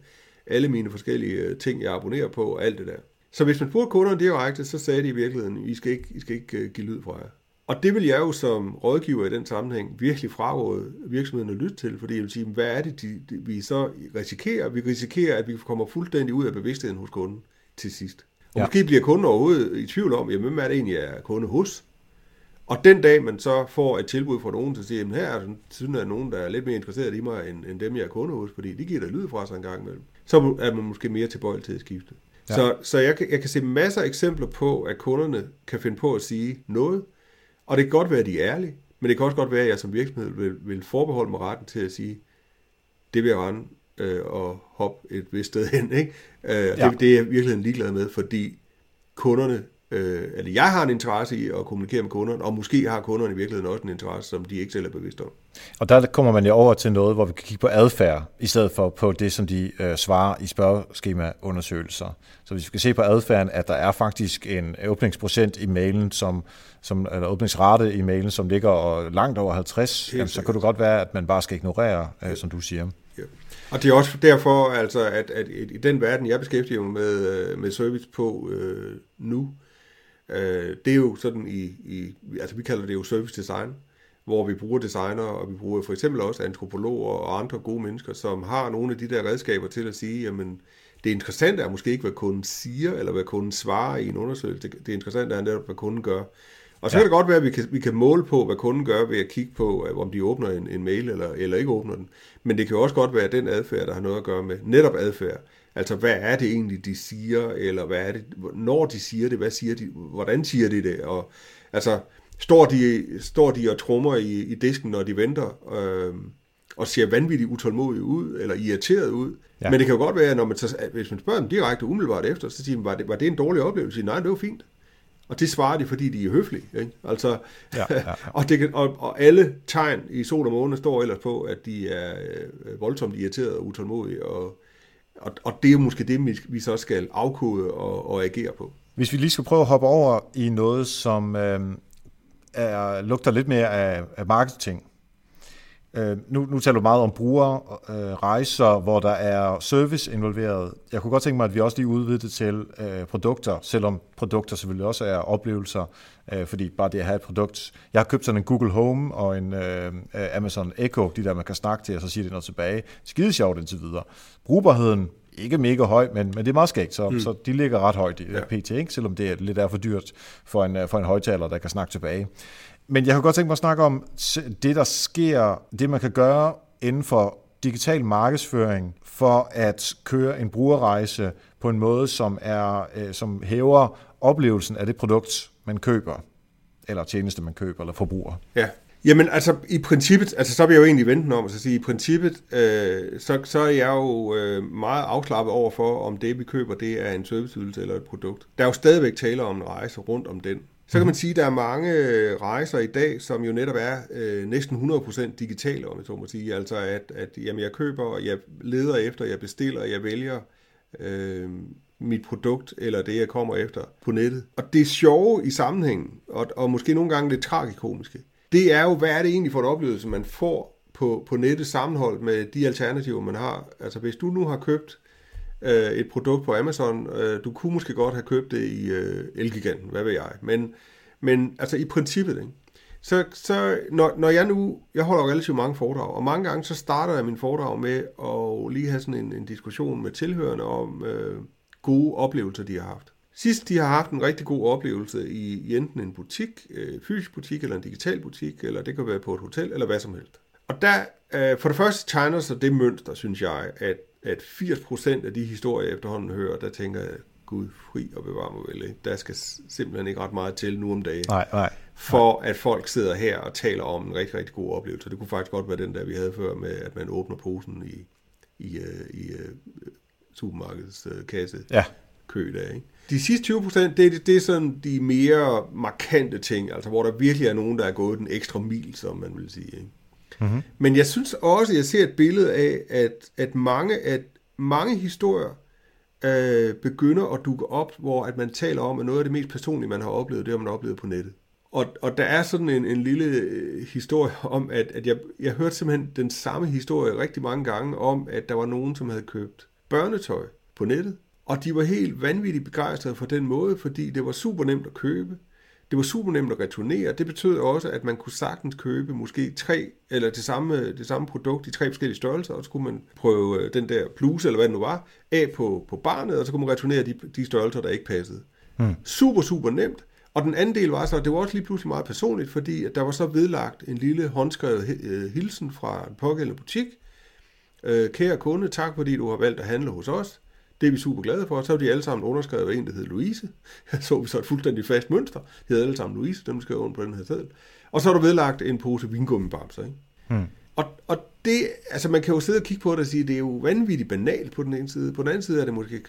alle mine forskellige øh, ting, jeg abonnerer på, og alt det der. Så hvis man spurgte kunderne direkte, så sagde de i virkeligheden, I skal ikke, I skal ikke øh, give lyd fra jer. Og det vil jeg jo som rådgiver i den sammenhæng virkelig fraråde virksomheden at lytte til, fordi jeg vil sige, hvad er det, de, de, vi så risikerer? Vi risikerer, at vi kommer fuldstændig ud af bevidstheden hos kunden til sidst. Og ja. måske bliver kunden overhovedet i tvivl om, jamen, hvem er det egentlig, jeg er kunde hos? Og den dag, man så får et tilbud fra nogen, der siger, at her er sådan, der nogen, der er lidt mere interesseret i mig, end, end dem, jeg er kunde hos, fordi de giver der lyd fra sig en gang imellem, så er man måske mere tilbøjelig til at skifte. Ja. Så, så jeg, jeg kan se masser af eksempler på, at kunderne kan finde på at sige noget, og det kan godt være, at de er ærlige, men det kan også godt være, at jeg som virksomhed vil, vil forbeholde mig retten til at sige, det vil jeg rende øh, og hoppe et vist sted hen. Ikke? Øh, ja. det, det er jeg virkelig ligeglad med, fordi kunderne, øh, eller jeg har en interesse i at kommunikere med kunderne, og måske har kunderne i virkeligheden også en interesse, som de ikke selv er bevidste om. Og der kommer man jo over til noget, hvor vi kan kigge på adfærd, i stedet for på det, som de øh, svarer i spørgeskemaundersøgelser. Så hvis vi skal se på adfærden, at der er faktisk en åbningsprocent i mailen, som, som eller åbningsrate i mailen, som ligger langt over 50, jamen, så kan det godt være, at man bare skal ignorere, øh, som du siger. Ja. Og det er også derfor, altså, at, at i den verden, jeg beskæftiger mig med, øh, med service på øh, nu, øh, det er jo sådan i, i, altså vi kalder det jo service design, hvor vi bruger designer, og vi bruger for eksempel også antropologer og andre gode mennesker, som har nogle af de der redskaber til at sige, jamen, det interessante er måske ikke, hvad kunden siger, eller hvad kunden svarer i en undersøgelse. Det, det interessante er netop, hvad kunden gør. Og så ja. kan det godt være, at vi kan, vi kan måle på, hvad kunden gør ved at kigge på, øh, om de åbner en, en mail eller, eller ikke åbner den. Men det kan jo også godt være den adfærd, der har noget at gøre med netop adfærd. Altså, hvad er det egentlig, de siger, eller hvad er det, når de siger det, hvad siger de, hvordan siger de det, og altså, står de, står de og trummer i, i disken, når de venter, øh, og ser vanvittigt utålmodige ud, eller irriteret ud. Ja. Men det kan jo godt være, når man så, hvis man spørger dem direkte umiddelbart efter, så siger man, var det, var det en dårlig oplevelse? Nej, det var fint. Og det svarer de, fordi de er høflige. Ikke? Altså, ja, ja, ja. og, det kan, og, og alle tegn i sol og måne står ellers på, at de er øh, voldsomt irriterede og utålmodige, og, og, og det er jo måske det, vi, vi så skal afkode og, og agere på. Hvis vi lige skal prøve at hoppe over i noget, som øh, er, lugter lidt mere af, af marketing, Øh, nu, nu taler du meget om brugerrejser, øh, hvor der er service involveret. Jeg kunne godt tænke mig, at vi også lige udvider det til øh, produkter, selvom produkter selvfølgelig også er oplevelser, øh, fordi bare det at have et produkt. Jeg har købt sådan en Google Home og en øh, Amazon Echo, de der man kan snakke til, og så siger det noget tilbage. Skide sjovt indtil videre. Brugbarheden ikke mega høj, men, men det er meget skægt, så, mm. så de ligger ret højt i ja. PT, ikke? selvom det er lidt er for dyrt for en, for en højtaler, der kan snakke tilbage. Men jeg har godt tænkt mig at snakke om det, der sker, det man kan gøre inden for digital markedsføring for at køre en brugerrejse på en måde, som, er, øh, som hæver oplevelsen af det produkt, man køber, eller tjeneste, man køber, eller forbruger. Ja, Jamen altså i princippet, altså så vil jeg jo egentlig vente om at sige, i princippet, øh, så, så er jeg jo øh, meget afslappet over for, om det vi køber, det er en serviceydelse eller et produkt. Der er jo stadigvæk tale om en rejse rundt om den. Så kan man sige, at der er mange øh, rejser i dag, som jo netop er øh, næsten 100% digitale, om jeg så må sige. Altså at, at jamen, jeg køber, og jeg leder efter, jeg bestiller, jeg vælger øh, mit produkt, eller det, jeg kommer efter på nettet. Og det sjove i sammenhængen, og, og måske nogle gange lidt tragikomiske, det er jo, hvad er det egentlig for en oplevelse, man får på, på nettet sammenholdt med de alternativer, man har. Altså hvis du nu har købt øh, et produkt på Amazon. Øh, du kunne måske godt have købt det i øh, Elgiganten, hvad ved jeg. Men, men altså i princippet, ikke? Så, så når, når jeg nu, jeg holder relativt mange foredrag, og mange gange så starter jeg min foredrag med at lige have sådan en, en diskussion med tilhørende om øh, gode oplevelser, de har haft. Sidst de har haft en rigtig god oplevelse i, i enten en butik, øh, fysisk butik eller en digital butik, eller det kan være på et hotel, eller hvad som helst. Og der, øh, for det første tegner sig det mønster, synes jeg, at at 80% af de historier, jeg efterhånden hører, der tænker jeg, Gud, fri og bevare mig vel. Ikke? Der skal simpelthen ikke ret meget til nu om dagen. Nej, nej. For at folk sidder her og taler om en rigtig, rigtig god oplevelse. Det kunne faktisk godt være den der, vi havde før med, at man åbner posen i, i, øh, i, i øh, supermarkedets uh, kasse. Ja. Kø der, ikke? De sidste 20 procent, det, det, det er sådan de mere markante ting, altså hvor der virkelig er nogen, der er gået den ekstra mil, som man vil sige. Ikke? Mm-hmm. Men jeg synes også, at jeg ser et billede af, at, at mange, at mange historier øh, begynder at dukke op, hvor at man taler om, at noget af det mest personlige, man har oplevet, det har man oplevet på nettet. Og, og der er sådan en, en lille øh, historie om, at, at jeg, jeg hørte simpelthen den samme historie rigtig mange gange om, at der var nogen, som havde købt børnetøj på nettet. Og de var helt vanvittigt begejstrede for den måde, fordi det var super nemt at købe. Det var super nemt at returnere. Det betød også, at man kunne sagtens købe måske tre, eller det samme, det samme produkt i tre forskellige størrelser, og så kunne man prøve øh, den der bluse, eller hvad det nu var, af på, på barnet, og så kunne man returnere de, de størrelser, der ikke passede. Hmm. Super, super nemt. Og den anden del var så, at det var også lige pludselig meget personligt, fordi at der var så vedlagt en lille håndskrevet øh, hilsen fra en pågældende butik. Øh, kære kunde, tak fordi du har valgt at handle hos os. Det er vi super glade for. Så har de alle sammen underskrevet en, der hed Louise. Så vi så et fuldstændig fast mønster. De hedder alle sammen Louise, dem skrev under på den her seddel. Og så har du vedlagt en pose vingummibamser. Ikke? Hmm. Og, og det, altså man kan jo sidde og kigge på det og sige, at det er jo vanvittigt banalt på den ene side. På den anden side er det måske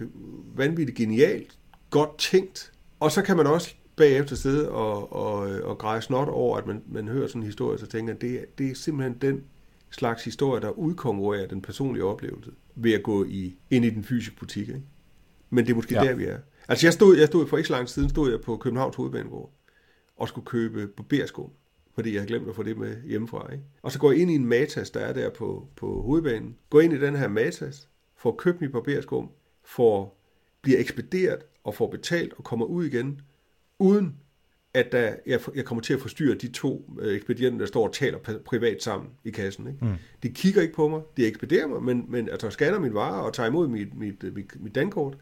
vanvittigt genialt, godt tænkt. Og så kan man også bagefter sidde og, og, og greje snot over, at man, man hører sådan en historie, så tænker at det, det er simpelthen den slags historie, der udkonkurrerer den personlige oplevelse ved at gå i, ind i den fysiske butik. Ikke? Men det er måske ja. der, vi er. Altså jeg stod, jeg stod for ikke så lang tid siden, stod jeg på Københavns Hovedbanegård og skulle købe barberskum, fordi jeg havde glemt at få det med hjemmefra. Ikke? Og så går jeg ind i en matas, der er der på, på hovedbanen. Går ind i den her matas, får købt mit barberskum, får, bliver ekspederet og får betalt og kommer ud igen, uden at der, jeg, jeg kommer til at forstyrre de to øh, ekspedienter, der står og taler privat sammen i kassen. Ikke? Mm. De kigger ikke på mig, de ekspederer mig, men, men altså scanner min vare og tager imod mit, mit, mit, mit dankort.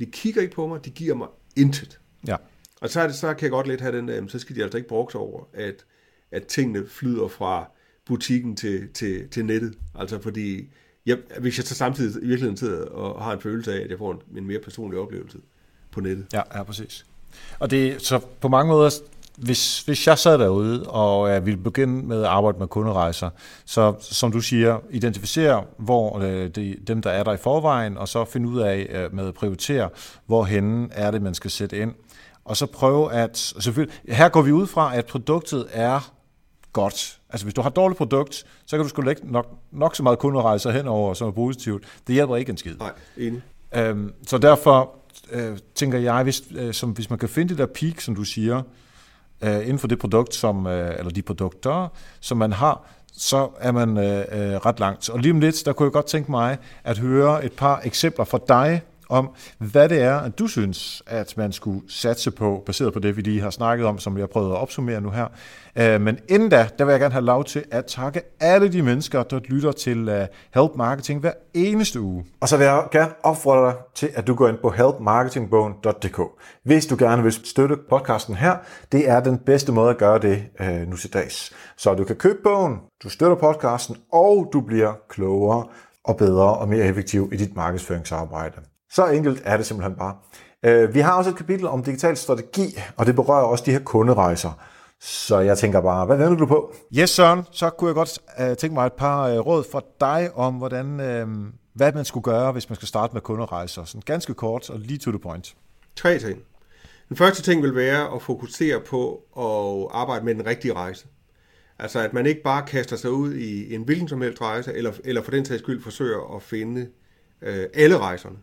De kigger ikke på mig, de giver mig intet. Ja. Og så, er det, så kan jeg godt lidt have den der, så skal de altså ikke bruge over, at, at tingene flyder fra butikken til, til, til nettet. Altså fordi, jeg, hvis jeg så samtidig i virkeligheden sidder og har en følelse af, at jeg får en, en mere personlig oplevelse på nettet. Ja, ja, præcis. Og det, så på mange måder, hvis, hvis jeg sad derude og jeg ville begynde med at arbejde med kunderejser, så som du siger, identificere, hvor øh, de, dem, der er der i forvejen, og så finde ud af øh, med at prioritere, hvorhen er det, man skal sætte ind. Og så prøve at, selvfølgelig, her går vi ud fra, at produktet er godt. Altså hvis du har et dårligt produkt, så kan du sgu lægge nok, nok så meget kunderejser henover, som er positivt. Det hjælper ikke en skid. Nej, enig. Øhm, så derfor øh, tænker jeg, hvis, øh, som, hvis man kan finde det der peak, som du siger, øh, inden for det produkt, som, øh, eller de produkter, som man har, så er man øh, øh, ret langt. Og lige om lidt, der kunne jeg godt tænke mig at høre et par eksempler fra dig om, hvad det er, at du synes, at man skulle satse på, baseret på det, vi lige har snakket om, som jeg har prøvet at opsummere nu her. Øh, men inden da, der vil jeg gerne have lov til at takke alle de mennesker, der lytter til øh, Help Marketing hver eneste uge. Og så vil jeg gerne opfordre dig til, at du går ind på helpmarketingbogen.dk. Hvis du gerne vil støtte podcasten her, det er den bedste måde at gøre det øh, nu til dags. Så du kan købe bogen, du støtter podcasten, og du bliver klogere og bedre og mere effektiv i dit markedsføringsarbejde. Så enkelt er det simpelthen bare. Øh, vi har også et kapitel om digital strategi, og det berører også de her kunderejser. Så jeg tænker bare, hvad vender du på? Yes, Søren, så kunne jeg godt uh, tænke mig et par uh, råd fra dig om, hvordan, uh, hvad man skulle gøre, hvis man skal starte med kunderejser. Sådan ganske kort og lige to the point. Tre ting. Den første ting vil være at fokusere på at arbejde med den rigtige rejse. Altså at man ikke bare kaster sig ud i en hvilken som helst rejse, eller, eller for den sags skyld forsøger at finde øh, alle rejserne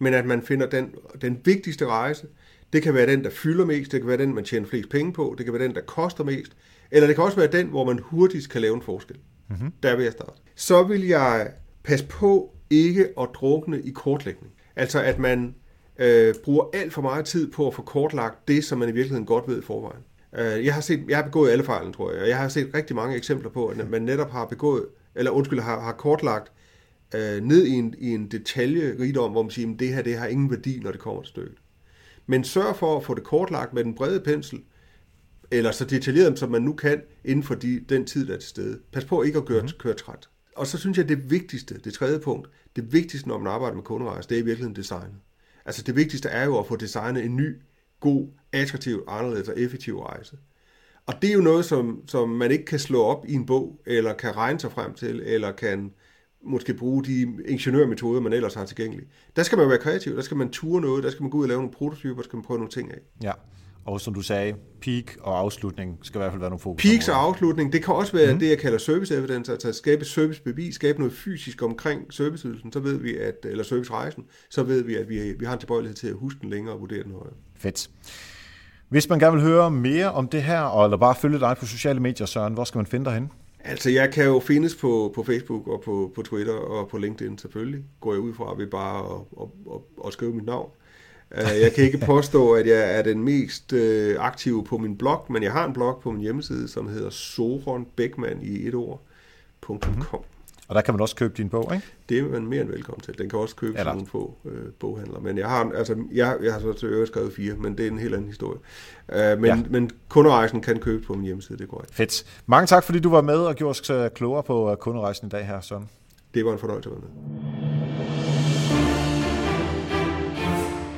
men at man finder den, den vigtigste rejse. Det kan være den, der fylder mest, det kan være den, man tjener flest penge på, det kan være den, der koster mest, eller det kan også være den, hvor man hurtigst kan lave en forskel. Mm-hmm. Der vil jeg starte. Så vil jeg passe på ikke at drukne i kortlægning. Altså at man øh, bruger alt for meget tid på at få kortlagt det, som man i virkeligheden godt ved i forvejen. Øh, jeg har set, jeg har begået alle fejlen, tror jeg, og jeg har set rigtig mange eksempler på, at man netop har begået, eller undskyld, har, har kortlagt øh, ned i en, i en detaljerigdom, hvor man siger, at det her det har ingen værdi, når det kommer til stykket. Men sørg for at få det kortlagt med den brede pensel, eller så detaljeret, som man nu kan, inden for de, den tid, der er til stede. Pas på ikke at gøre, mm. køre træt. Og så synes jeg, det vigtigste, det tredje punkt, det vigtigste, når man arbejder med kunderejse, det er i virkeligheden designet. Altså det vigtigste er jo at få designet en ny, god, attraktiv, anderledes og effektiv rejse. Og det er jo noget, som, som man ikke kan slå op i en bog, eller kan regne sig frem til, eller kan måske bruge de ingeniørmetoder, man ellers har tilgængelige. Der skal man være kreativ, der skal man ture noget, der skal man gå ud og lave nogle prototyper, der skal man prøve nogle ting af. Ja, og som du sagde, peak og afslutning skal i hvert fald være nogle fokus. Peaks og afslutning, det kan også være mm. det, jeg kalder service evidence, altså at skabe servicebevis, skabe noget fysisk omkring serviceydelsen, så ved vi, at, eller servicerejsen, så ved vi, at vi, vi har en tilbøjelighed til at huske den længere og vurdere den højere. Fedt. Hvis man gerne vil høre mere om det her, eller bare følge dig på sociale medier, Søren, hvor skal man finde dig hen? Altså, jeg kan jo findes på, på Facebook og på, på Twitter og på LinkedIn selvfølgelig. Går jeg ud fra ved bare at, at, at, at skrive mit navn. Øh, jeg kan ikke påstå, at jeg er den mest øh, aktive på min blog, men jeg har en blog på min hjemmeside, som hedder soronbeckmann i et ord.com. Mm-hmm. Og der kan man også købe din bog, ikke? Det er man mere end velkommen til. Den kan også købes nogle få øh, boghandler. Men jeg har, altså, jeg, jeg har så til øvrigt skrevet fire, men det er en helt anden historie. Uh, men, ja. men kunderejsen kan købes på min hjemmeside, det går ikke. Fedt. Mange tak, fordi du var med og gjorde os øh, klogere på øh, kunderejsen i dag her, Søren. Det var en fornøjelse at være med.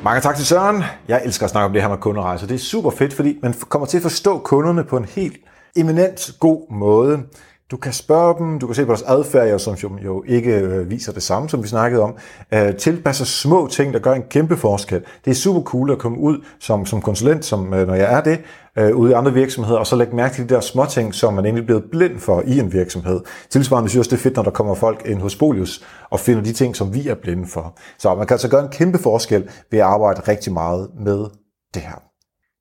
Mange tak til Søren. Jeg elsker at snakke om det her med kunderejser. Det er super fedt, fordi man kommer til at forstå kunderne på en helt eminent god måde. Du kan spørge dem, du kan se på deres adfærd, som jo ikke øh, viser det samme, som vi snakkede om. Øh, tilpasser små ting, der gør en kæmpe forskel. Det er super cool at komme ud som, som konsulent, som, øh, når jeg er det, øh, ude i andre virksomheder, og så lægge mærke til de der små ting, som man egentlig er blevet blind for i en virksomhed. Tilsvarende synes jeg også, det er fedt, når der kommer folk ind hos Bolius og finder de ting, som vi er blinde for. Så man kan altså gøre en kæmpe forskel ved at arbejde rigtig meget med det her.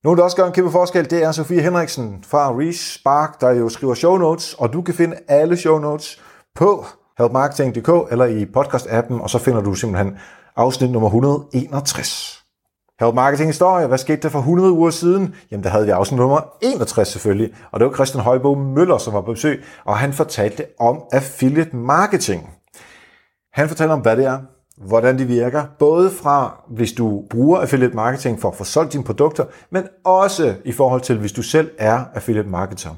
Nogen, der også gør en kæmpe forskel, det er Sofie Henriksen fra Reach Spark, der jo skriver show notes, og du kan finde alle show notes på helpmarketing.dk eller i podcast-appen, og så finder du simpelthen afsnit nummer 161. Help Marketing Historie, hvad skete der for 100 uger siden? Jamen, der havde vi afsnit nummer 61 selvfølgelig, og det var Christian Højbo Møller, som var på besøg, og han fortalte om affiliate marketing. Han fortalte om, hvad det er, hvordan de virker, både fra hvis du bruger affiliate marketing for at få solgt dine produkter, men også i forhold til hvis du selv er affiliate marketer.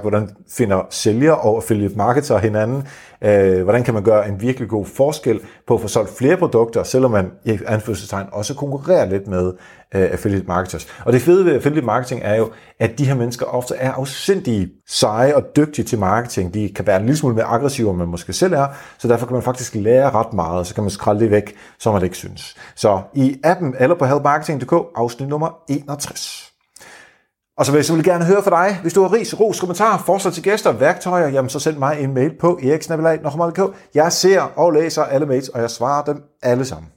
Hvordan finder sælger og affiliate marketer hinanden? Øh, hvordan kan man gøre en virkelig god forskel på at få solgt flere produkter, selvom man i anførselstegn også konkurrerer lidt med øh, affiliate marketers. Og det fede ved affiliate marketing er jo, at de her mennesker ofte er afsindige seje og dygtige til marketing. De kan være en lille smule mere aggressive, end man måske selv er, så derfor kan man faktisk lære ret meget, og så kan man skralde det væk, som man ikke synes. Så i appen eller på helpmarketing.dk, afsnit nummer 61. Og så vil jeg selvfølgelig gerne høre fra dig. Hvis du har ris, ros, kommentarer, forslag til gæster, værktøjer, jamen så send mig en mail på eriksnabelag.dk. Jeg ser og læser alle mails, og jeg svarer dem alle sammen.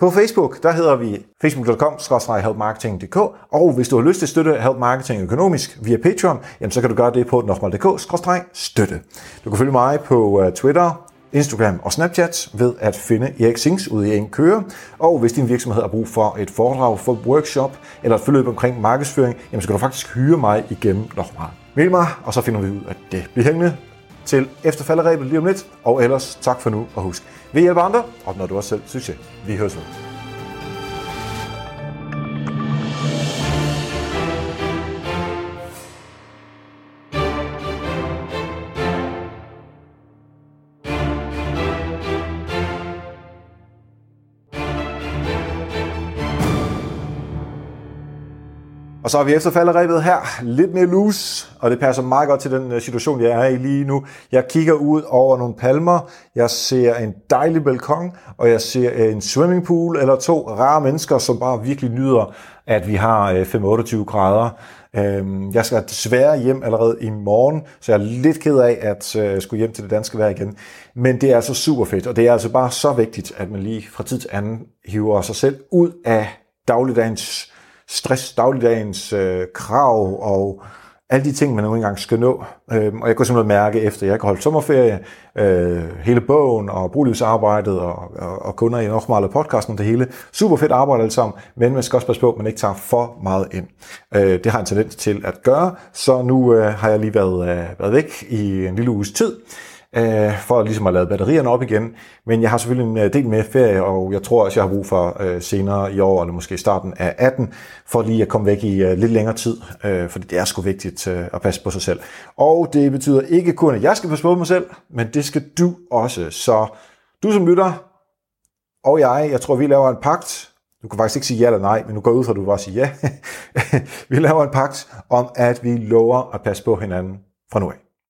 På Facebook, der hedder vi facebook.com-helpmarketing.dk, og hvis du har lyst til at støtte Help Marketing økonomisk via Patreon, jamen så kan du gøre det på nokmal.dk-støtte. Du kan følge mig på øh, Twitter, Instagram og Snapchat ved at finde Erik Sings ude i en køre. Og hvis din virksomhed har brug for et foredrag, for workshop eller et forløb omkring markedsføring, jamen så kan du faktisk hyre mig igennem Lohmar. Mail mig, og så finder vi ud af det. Bliv hængende til efterfalderæbet lige om lidt, og ellers tak for nu, og husk, vi hjælper andre, opnår du også selv succes. Vi høres ved. Og så har vi efterfalderæbet her, lidt mere loose, og det passer meget godt til den øh, situation, jeg er i lige nu. Jeg kigger ud over nogle palmer, jeg ser en dejlig balkon, og jeg ser øh, en swimmingpool eller to rare mennesker, som bare virkelig nyder, at vi har øh, 5-28 grader. Øhm, jeg skal desværre hjem allerede i morgen, så jeg er lidt ked af at skulle hjem til det danske vejr igen. Men det er altså super fedt, og det er altså bare så vigtigt, at man lige fra tid til anden hiver sig selv ud af dagligdagens stress, dagligdagens øh, krav og alle de ting, man nu engang skal nå. Øhm, og jeg kunne simpelthen mærke, efter jeg har holdt sommerferie, øh, hele bogen og bruglivsarbejdet og, og, og kunder i Nochmal podcasten og det hele. Super fedt arbejde alt sammen, men man skal også passe på, at man ikke tager for meget ind. Øh, det har en tendens til at gøre, så nu øh, har jeg lige været, øh, været væk i en lille uges tid øh, for ligesom at lade batterierne op igen. Men jeg har selvfølgelig en øh, del med ferie, og jeg tror også, jeg har brug for øh, senere i år, eller måske starten af 18, for lige at komme væk i øh, lidt længere tid, øh, fordi det er sgu vigtigt øh, at passe på sig selv. Og det betyder ikke kun, at jeg skal passe på mig selv, men det skal du også. Så du som lytter, og jeg, jeg tror, vi laver en pagt. Du kan faktisk ikke sige ja eller nej, men nu går ud fra, at du bare siger ja. vi laver en pagt om, at vi lover at passe på hinanden fra nu af.